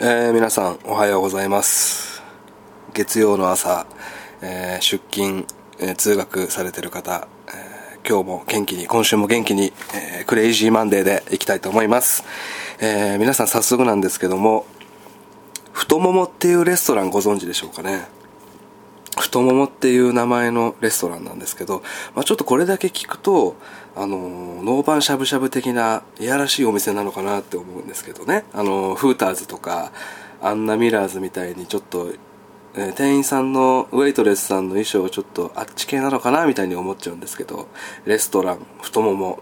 えー、皆さんおはようございます。月曜の朝、えー、出勤、えー、通学されてる方、え今日も元気に今週も元気に、え crazy Monday でいきたいと思います、え皆さん早速なんですけども太ももっていうレストランご存知でしょうかね？太ももっていう名前のレストランなんですけど、まあ、ちょっとこれだけ聞くと、あの、ノーパンしゃぶしゃぶ的ないやらしいお店なのかなって思うんですけどね。あの、フーターズとか、アンナ・ミラーズみたいにちょっと、えー、店員さんの、ウェイトレスさんの衣装ちょっとあっち系なのかなみたいに思っちゃうんですけど、レストラン、太もも。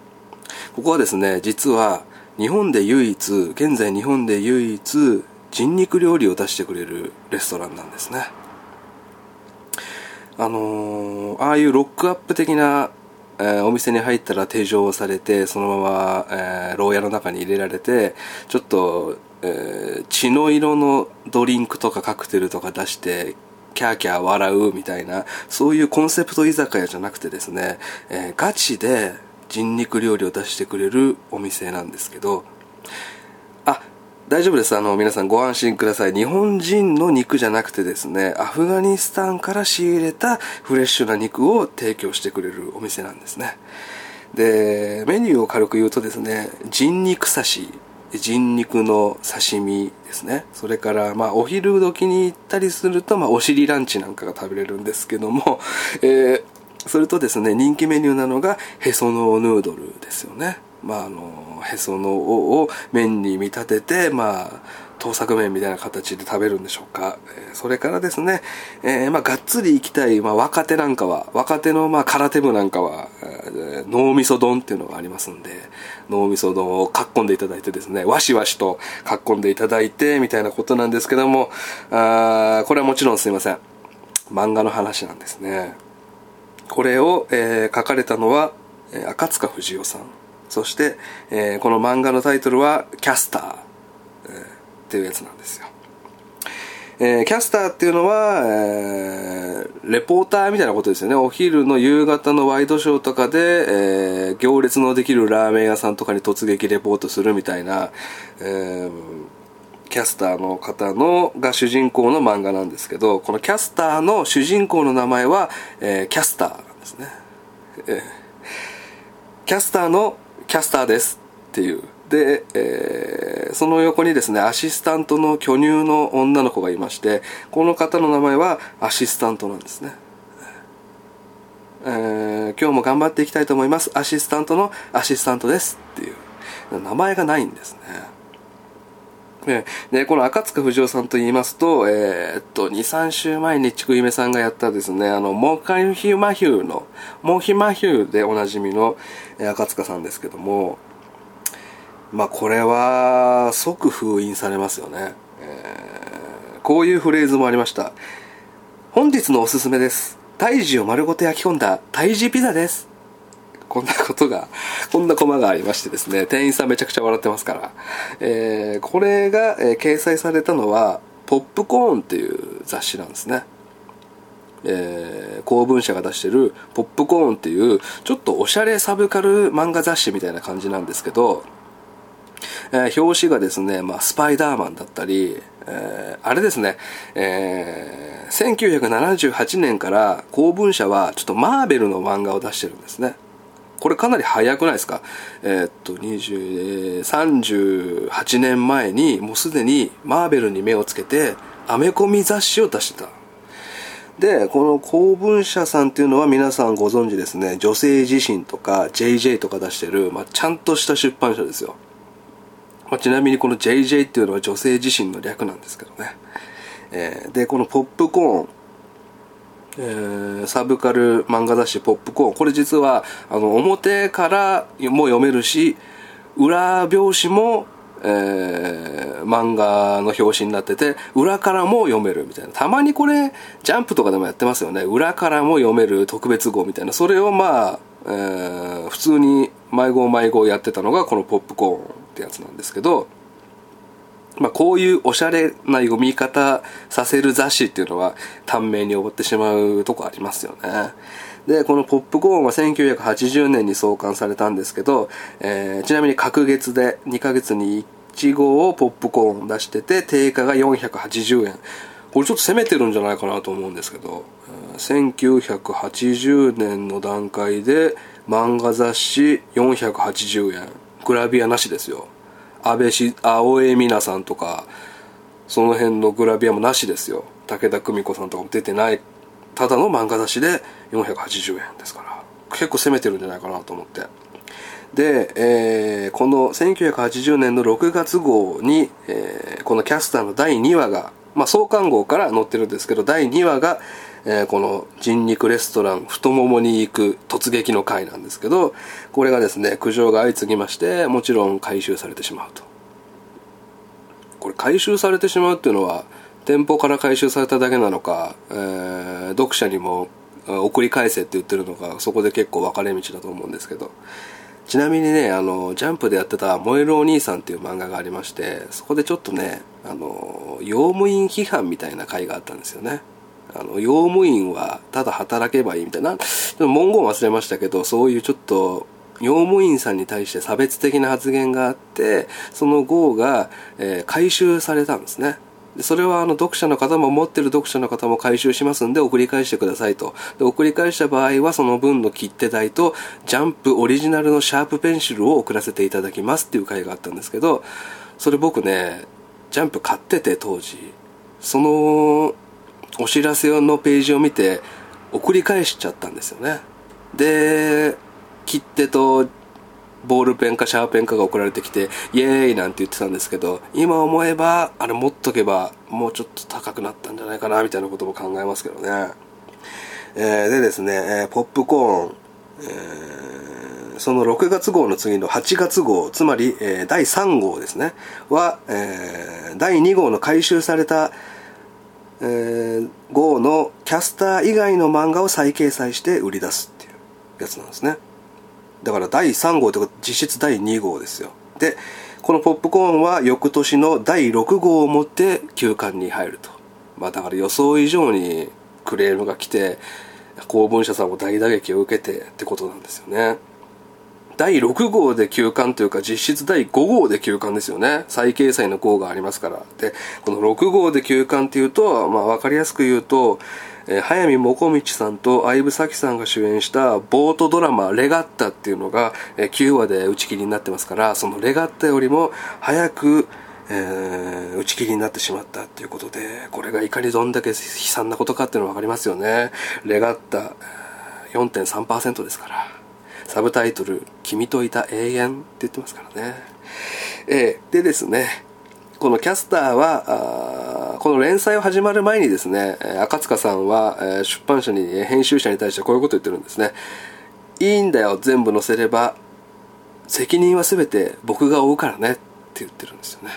ここはですね、実は、日本で唯一、現在日本で唯一、人肉料理を出してくれるレストランなんですね。あのー、ああいうロックアップ的な、えー、お店に入ったら提唱されてそのまま、えー、牢屋の中に入れられてちょっと、えー、血の色のドリンクとかカクテルとか出してキャーキャー笑うみたいなそういうコンセプト居酒屋じゃなくてですね、えー、ガチで人肉料理を出してくれるお店なんですけど大丈夫です。あの、皆さんご安心ください。日本人の肉じゃなくてですね、アフガニスタンから仕入れたフレッシュな肉を提供してくれるお店なんですね。で、メニューを軽く言うとですね、人肉刺し、人肉の刺身ですね。それから、まあ、お昼時に行ったりすると、まあ、お尻ランチなんかが食べれるんですけども、えー、それとですね、人気メニューなのが、へそのヌードルですよね。まあ、あのへその緒を麺に見立てて、まあ、盗作麺みたいな形で食べるんでしょうか。それからですね、えー、まあ、がっつり行きたい、まあ、若手なんかは、若手の、まあ、空手部なんかは、えー、脳みそ丼っていうのがありますんで、脳みそ丼をかっこんでいただいてですね、わしわしとかっこんでいただいて、みたいなことなんですけども、あこれはもちろんすいません。漫画の話なんですね。これを、えー、書かれたのは、赤塚不二夫さん。そして、えー、この漫画のタイトルは「キャスター」えー、っていうやつなんですよ。えー、キャスターっていうのは、えー、レポーターみたいなことですよね。お昼の夕方のワイドショーとかで、えー、行列のできるラーメン屋さんとかに突撃レポートするみたいな、えー、キャスターの方のが主人公の漫画なんですけど、このキャスターの主人公の名前は、えー、キャスターなんですね。えー、キャスターのキャスターですっていう。で、えー、その横にですねアシスタントの巨乳の女の子がいましてこの方の名前はアシスタントなんですね、えー、今日も頑張っていきたいと思います。アシスタントのアシスタントですっていう。名前がないんですね。で、この赤塚不二夫さんと言いますと、えー、っと、2、3週前にちくゆめさんがやったですね、あの、モーカイヒューマヒューの、モーヒマヒューでおなじみの、赤塚さんですけども、まあこれは即封印されますよね。えー、こういうフレーズもありました。本日のおすすめです。胎児を丸ごと焼き込んだ胎児ピザです。こんなことが、こんなコマがありましてですね、店員さんめちゃくちゃ笑ってますから。えー、これが、えー、掲載されたのは、ポップコーンっていう雑誌なんですね。えー、公文社が出してるポップコーンっていうちょっとおしゃれサブカル漫画雑誌みたいな感じなんですけど、えー、表紙がですね、まあ、スパイダーマンだったり、えー、あれですね、えー、1978年から公文社はちょっとマーベルの漫画を出してるんですね。これかなり早くないですか？えー、っと、20、38年前にもうすでにマーベルに目をつけてアメコミ雑誌を出してた。で、この公文社さんっていうのは皆さんご存知ですね、女性自身とか JJ とか出してる、まあ、ちゃんとした出版社ですよ。まあ、ちなみにこの JJ っていうのは女性自身の略なんですけどね。えー、で、このポップコーン、えー、サブカル漫画雑誌ポップコーン。これ実は、あの、表からも読めるし、裏表紙もえー、漫画の表紙になってて、裏からも読めるみたいな。たまにこれ、ジャンプとかでもやってますよね。裏からも読める特別号みたいな。それをまあ、えー、普通に迷子迷子やってたのがこのポップコーンってやつなんですけど、まあ、こういうおしゃれな読み方させる雑誌っていうのは短命に覚ってしまうとこありますよね。で、このポップコーンは1980年に創刊されたんですけど、えー、ちなみに隔月で2ヶ月に1 1号ポップコーン出してて定価が480円。これちょっと攻めてるんじゃないかなと思うんですけど1980年の段階で漫画雑誌480円。グラビアなしですよ。安倍し青江美奈さんとかその辺のグラビアもなしですよ。武田久美子さんとかも出てない。ただの漫画雑誌で480円ですから。結構攻めてるんじゃないかなと思って。で、えー、この1980年の6月号に、えー、このキャスターの第2話が、まあ、創刊号から載ってるんですけど第2話が、えー、この人肉レストラン太ももに行く突撃の回なんですけどこれがですね苦情が相次ぎましてもちろん回収されてしまうと。これ回収されてしまうっていうのは店舗から回収されただけなのか、えー、読者にも送り返せって言ってるのかそこで結構分かれ道だと思うんですけど。ちなみにねあのジャンプでやってた「燃えるお兄さん」っていう漫画がありましてそこでちょっとねあの用務員批判みたいな回があったんですよね。あの用務員はただ働けばいいみたいな。でも文言忘れましたけどそういうちょっと用務員さんに対して差別的な発言があってその号が、えー、回収されたんですね。それはあの読者の方も持ってる読者の方も回収しますんで送り返してくださいと。で送り返した場合はその分の切手代とジャンプオリジナルのシャープペンシルを送らせていただきますっていう回があったんですけどそれ僕ねジャンプ買ってて当時そのお知らせのページを見て送り返しちゃったんですよね。で切手とボールペンかシャーペンかが送られてきてイエーイなんて言ってたんですけど今思えばあれ持っとけばもうちょっと高くなったんじゃないかなみたいなことも考えますけどね、えー、でですね、えー、ポップコーン、えー、その6月号の次の8月号つまり、えー、第3号ですねは、えー、第2号の回収されたえー、号のキャスター以外の漫画を再掲載して売り出すっていうやつなんですね。だから第3号というか実質第2号ですよ。でこのポップコーンは翌年の第6号をもって休館に入ると。まあだから予想以上にクレームが来て公文社さんも大打撃を受けてってことなんですよね。第6号で休刊というか実質第5号で休刊ですよね。再掲載の号がありますから。でこの6号で休刊っていうと、まあ、分かりやすく言うとえー、早見もこみちさんと相武咲さんが主演したボートドラマ「レガッタ」っていうのが、えー、9話で打ち切りになってますからそのレガッタよりも早く、えー、打ち切りになってしまったっていうことでこれがいかにどんだけ悲惨なことかっていうのが分かりますよね。レガッタ4.3%ですから。サブタイトル「君といた永遠」って言ってますからね。えー、でですねこのキャスターはこの連載を始まる前にですね赤塚さんは出版社に編集者に対してこういうことを言ってるんですね。いいんだよ全部載せれば責任は全て僕が負うからねって言ってるんですよね。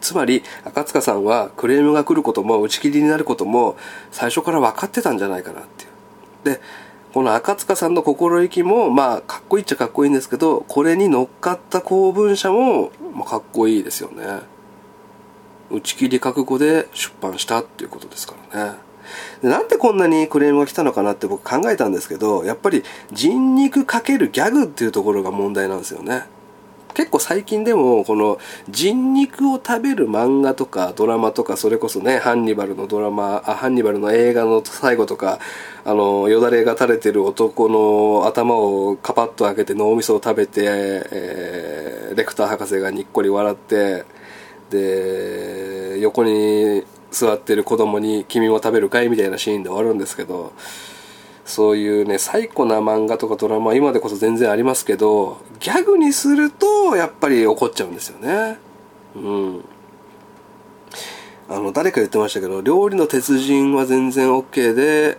つまり赤塚さんはクレームが来ることも打ち切りになることも最初から分かってたんじゃないかなっていう。でこの赤塚さんの心意気もまあかっこいいっちゃかっこいいんですけどこれに乗っかった公文社も、まあ、かっこいいですよね。打ち切り覚悟で出版したっていうことですからね。でなんでこんなにクレームが来たのかなって僕考えたんですけどやっぱり人肉かけるギャグっていうところが問題なんですよね。結構最近でもこの人肉を食べる漫画とかドラマとかそれこそねハンニバルのドラマあハンニバルの映画の最後とかあのよだれが垂れてる男の頭をカパッと開けて脳みそを食べて、えー、レクター博士がにっこり笑ってで横に座ってる子供に「君も食べるかい?」みたいなシーンで終わるんですけどそういうね最古な漫画とかドラマ今でこそ全然ありますけどギャグにするとやっぱり怒っちゃうんですよね。うん。あの誰か言ってましたけど料理の鉄人は全然 OK で、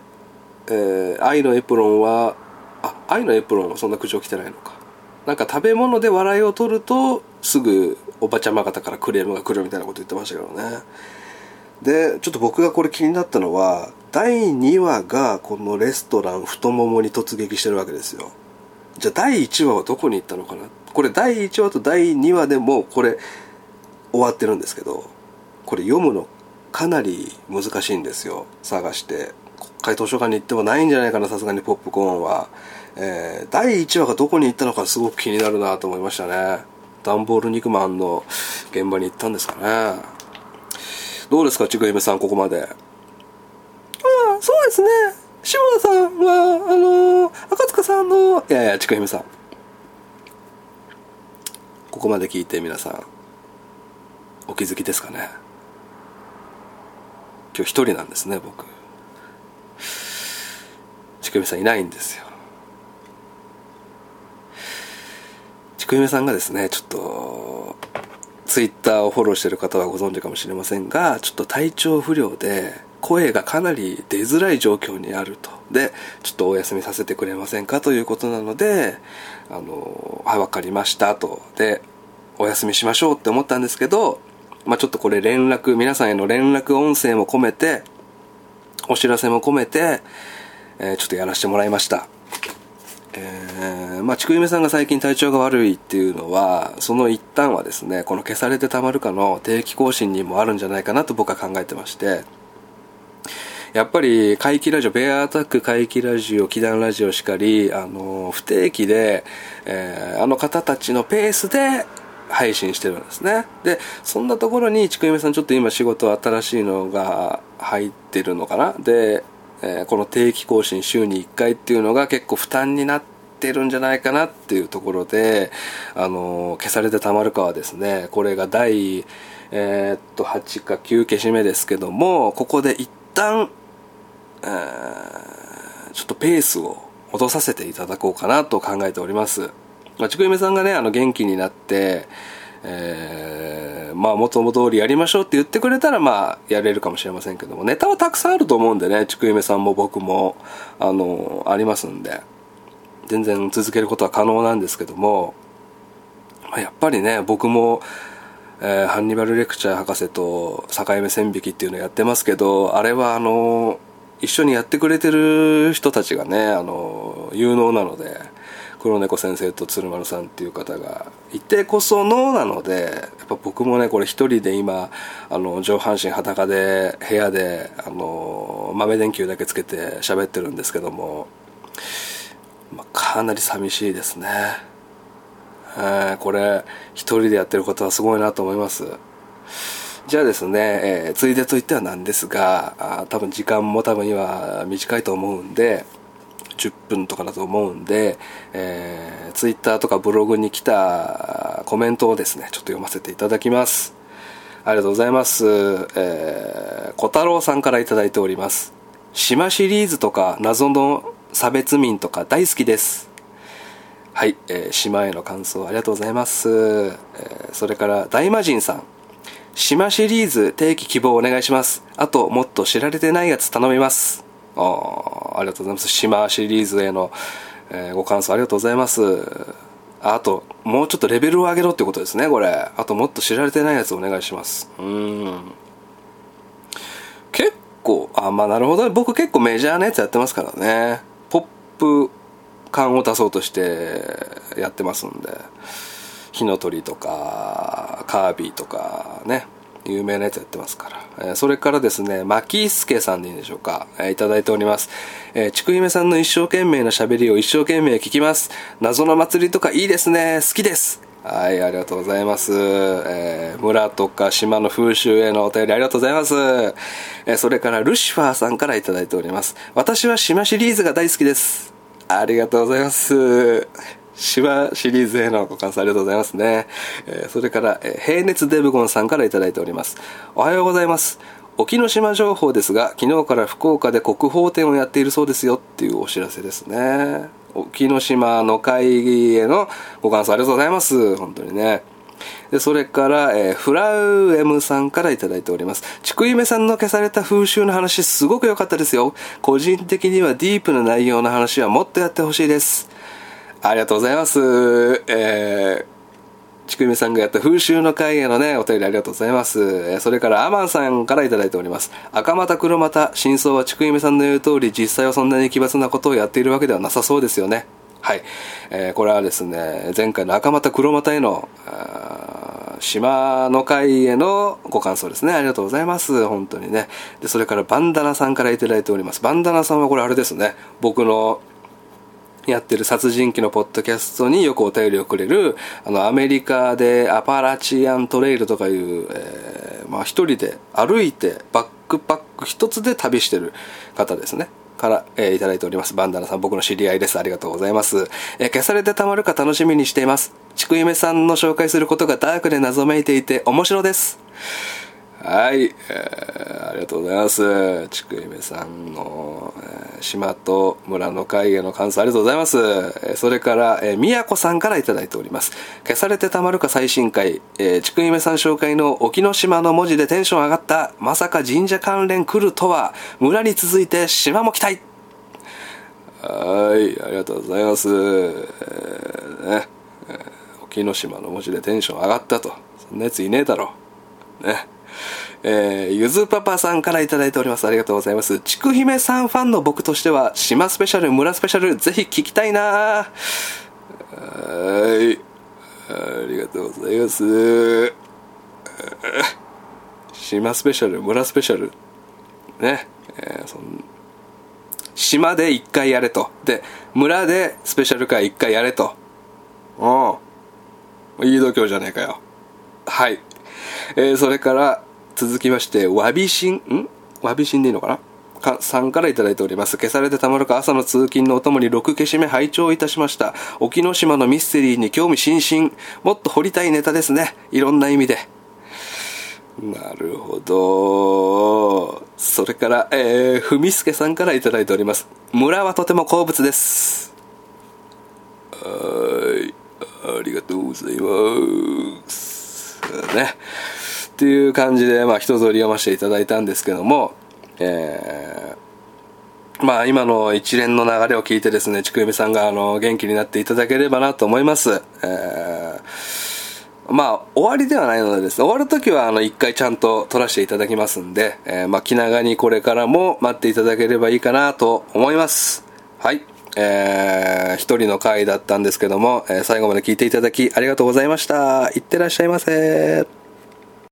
えー、愛のエプロンはあ愛のエプロンはそんな苦情来てないのか。なんか食べ物で笑いを取るとすぐおばちゃま方からクレームが来るみたいなこと言ってましたけどね。でちょっと僕がこれ気になったのは第2話がこのレストラン太ももに突撃してるわけですよ。じゃあ第1話はどこに行ったのかな？これ第1話と第2話でもこれ終わってるんですけどこれ読むのかなり難しいんですよ。探して。国会図書館に行ってもないんじゃないかなさすがにポップコーンは、えー、第1話がどこに行ったのかすごく気になるなと思いましたね。ダンボール肉まんの現場に行ったんですかね。どうですかちくひめさんここまで。ですね。下田さんはあの赤塚さんのいやいやちくひめさん。ここまで聞いて皆さんお気づきですかね。今日一人なんですね僕。ちくひめさんいないんですよ。ちくひめさんがですねちょっとツイッターをフォローしてる方はご存知かもしれませんがちょっと体調不良で声がかなり出づらい状況にあると。でちょっとお休みさせてくれませんかということなのであのはい分かりましたと。でお休みしましょうって思ったんですけどまあ、ちょっとこれ連絡皆さんへの連絡音声も込めてお知らせも込めて、えー、ちょっとやらせてもらいました。えー、まあ、ちくゆめさんが最近体調が悪いっていうのは、その一端はですね、この消されてたまるかの定期更新にもあるんじゃないかなと僕は考えてまして、やっぱり怪奇ラジオ、ベアアタック怪奇ラジオ、祈願ラジオしかり、あの、不定期で、えー、あの方たちのペースで配信してるんですね。で、そんなところに、ちくゆめさんちょっと今仕事新しいのが入ってるのかなで、えー、この定期更新週に1回っていうのが結構負担になってるんじゃないかなっていうところで、あのー、消されてたまるかはですね、これが第、えー、っと、8か9消し目ですけども、ここで一旦、えー、ちょっとペースを戻させていただこうかなと考えております。まあ、ちくゆめさんがね、あの、元気になって、えー、まあ、元々通りやりましょうって言ってくれたら、まあ、やれるかもしれませんけども、ネタはたくさんあると思うんでね、ちくゆめさんも僕も、あの、ありますんで、全然続けることは可能なんですけども、まあ、やっぱりね、僕も、えー、ハンニバルレクチャー博士と境目線引きっていうのやってますけど、あれはあの、一緒にやってくれてる人たちがね、あの、有能なので、黒猫先生と鶴丸さんっていう方がいてこそのなのでやっぱ僕もねこれ一人で今あの上半身裸で部屋であの豆電球だけつけて喋ってるんですけども、まあ、かなり寂しいですね、えー、これ一人でやってることはすごいなと思いますじゃあですね、えー、ついでと言ってはなんですが多分時間も多分今短いと思うんで10分とかだと思うんで、えー、ツイッターとかブログに来たコメントをですね、ちょっと読ませていただきます。ありがとうございます。えー、小太郎さんから頂いております。島シリーズとか謎の差別民とか大好きです。はい、えー、島への感想ありがとうございます。えー、それから大魔神さん。島シリーズ定期希望お願いします。あと、もっと知られてないやつ頼みます。ああありがとうございます。島シリーズへの、えー、ご感想ありがとうございます。あと、もうちょっとレベルを上げろってことですね、これ。あと、もっと知られてないやつお願いします。うん。結構、あ、まあなるほど。僕結構メジャーなやつやってますからね。ポップ感を出そうとしてやってますんで。火の鳥とか、カービィとかね。有名なやつやってますから。えー、それからですね、マキスケさんでいいんでしょうか。えー、いただいております。え、ちくひめさんの一生懸命な喋りを一生懸命聞きます。謎の祭りとかいいですね。好きです。はい、ありがとうございます。えー、村とか島の風習へのお便りありがとうございます。えー、それからルシファーさんからいただいております。私は島シリーズが大好きです。ありがとうございます。芝シリーズへのご感想ありがとうございますね。えー、それから、えー、平熱デブゴンさんから頂いております。おはようございます。沖ノ島情報ですが、昨日から福岡で国宝展をやっているそうですよっていうお知らせですね。沖ノ島の会議へのご感想ありがとうございます。本当にね。で、それから、えー、フラウエムさんから頂いております。ちくゆめさんの消された風習の話すごく良かったですよ。個人的にはディープな内容の話はもっとやってほしいです。ありがとうございます。えー、ちくみさんがやった風習の会へのね、お便りありがとうございます。それからアマンさんから頂いております。赤股黒股、真相はちくみさんの言う通り、実際はそんなに奇抜なことをやっているわけではなさそうですよね。はい。えー、これはですね、前回の赤股黒股への、島の会へのご感想ですね。ありがとうございます。本当にね。で、それからバンダナさんから頂いております。バンダナさんはこれあれですね。僕のやってる殺人鬼のポッドキャストによくお便りをくれる、あの、アメリカでアパラチアントレイルとかいう、えー、まあ一人で歩いてバックパック一つで旅してる方ですね。から、えー、いただいております。バンダナさん、僕の知り合いです。ありがとうございます。えー、消されてたまるか楽しみにしています。ちくゆめさんの紹介することがダークで謎めいていて面白です。はい、えー、ありがとうございます。ちくゆめさんの、えー、島と村の会への感想ありがとうございます。えー、それから、えー、みやこさんからいただいております。消されてたまるか最新回、えー、ちくゆめさん紹介の沖ノ島の文字でテンション上がった、まさか神社関連来るとは、村に続いて島も来たいはい、ありがとうございます。えー、ね、えー、沖ノ島の文字でテンション上がったと。そんなやついねえだろ。ね。えー、ゆずパパさんから頂いております。ありがとうございます。ちくひめさんファンの僕としては、島スペシャル、村スペシャル、ぜひ聞きたいなはい。ありがとうございます。島スペシャル、村スペシャル。ね。えー、そん島で一回やれと。で、村でスペシャル回一回やれと。うん。いい度胸じゃねえかよ。はい。えー、それから、続きまして、わびしん、ん？わびしんでいいのかな？かさんから頂いております。消されてたまるか朝の通勤のお供に6消し目拝聴いたしました。沖ノ島のミステリーに興味津々。もっと掘りたいネタですね。いろんな意味で。なるほど。それから、えー、ふみすけさんから頂いております。村はとても好物です。はい。ありがとうございます。ね。っていう感じで、まあ、一通り読ませていただいたんですけども、えー、まあ、今の一連の流れを聞いてですね、ちくゆめさんが、あの、元気になっていただければなと思います。えー、まあ、終わりではないのでですね、終わるときは、あの、一回ちゃんと撮らせていただきますんで、えー、まあ、気長にこれからも待っていただければいいかなと思います。はい。えー、一人の回だったんですけども、えー、最後まで聞いていただきありがとうございました。いってらっしゃいませ。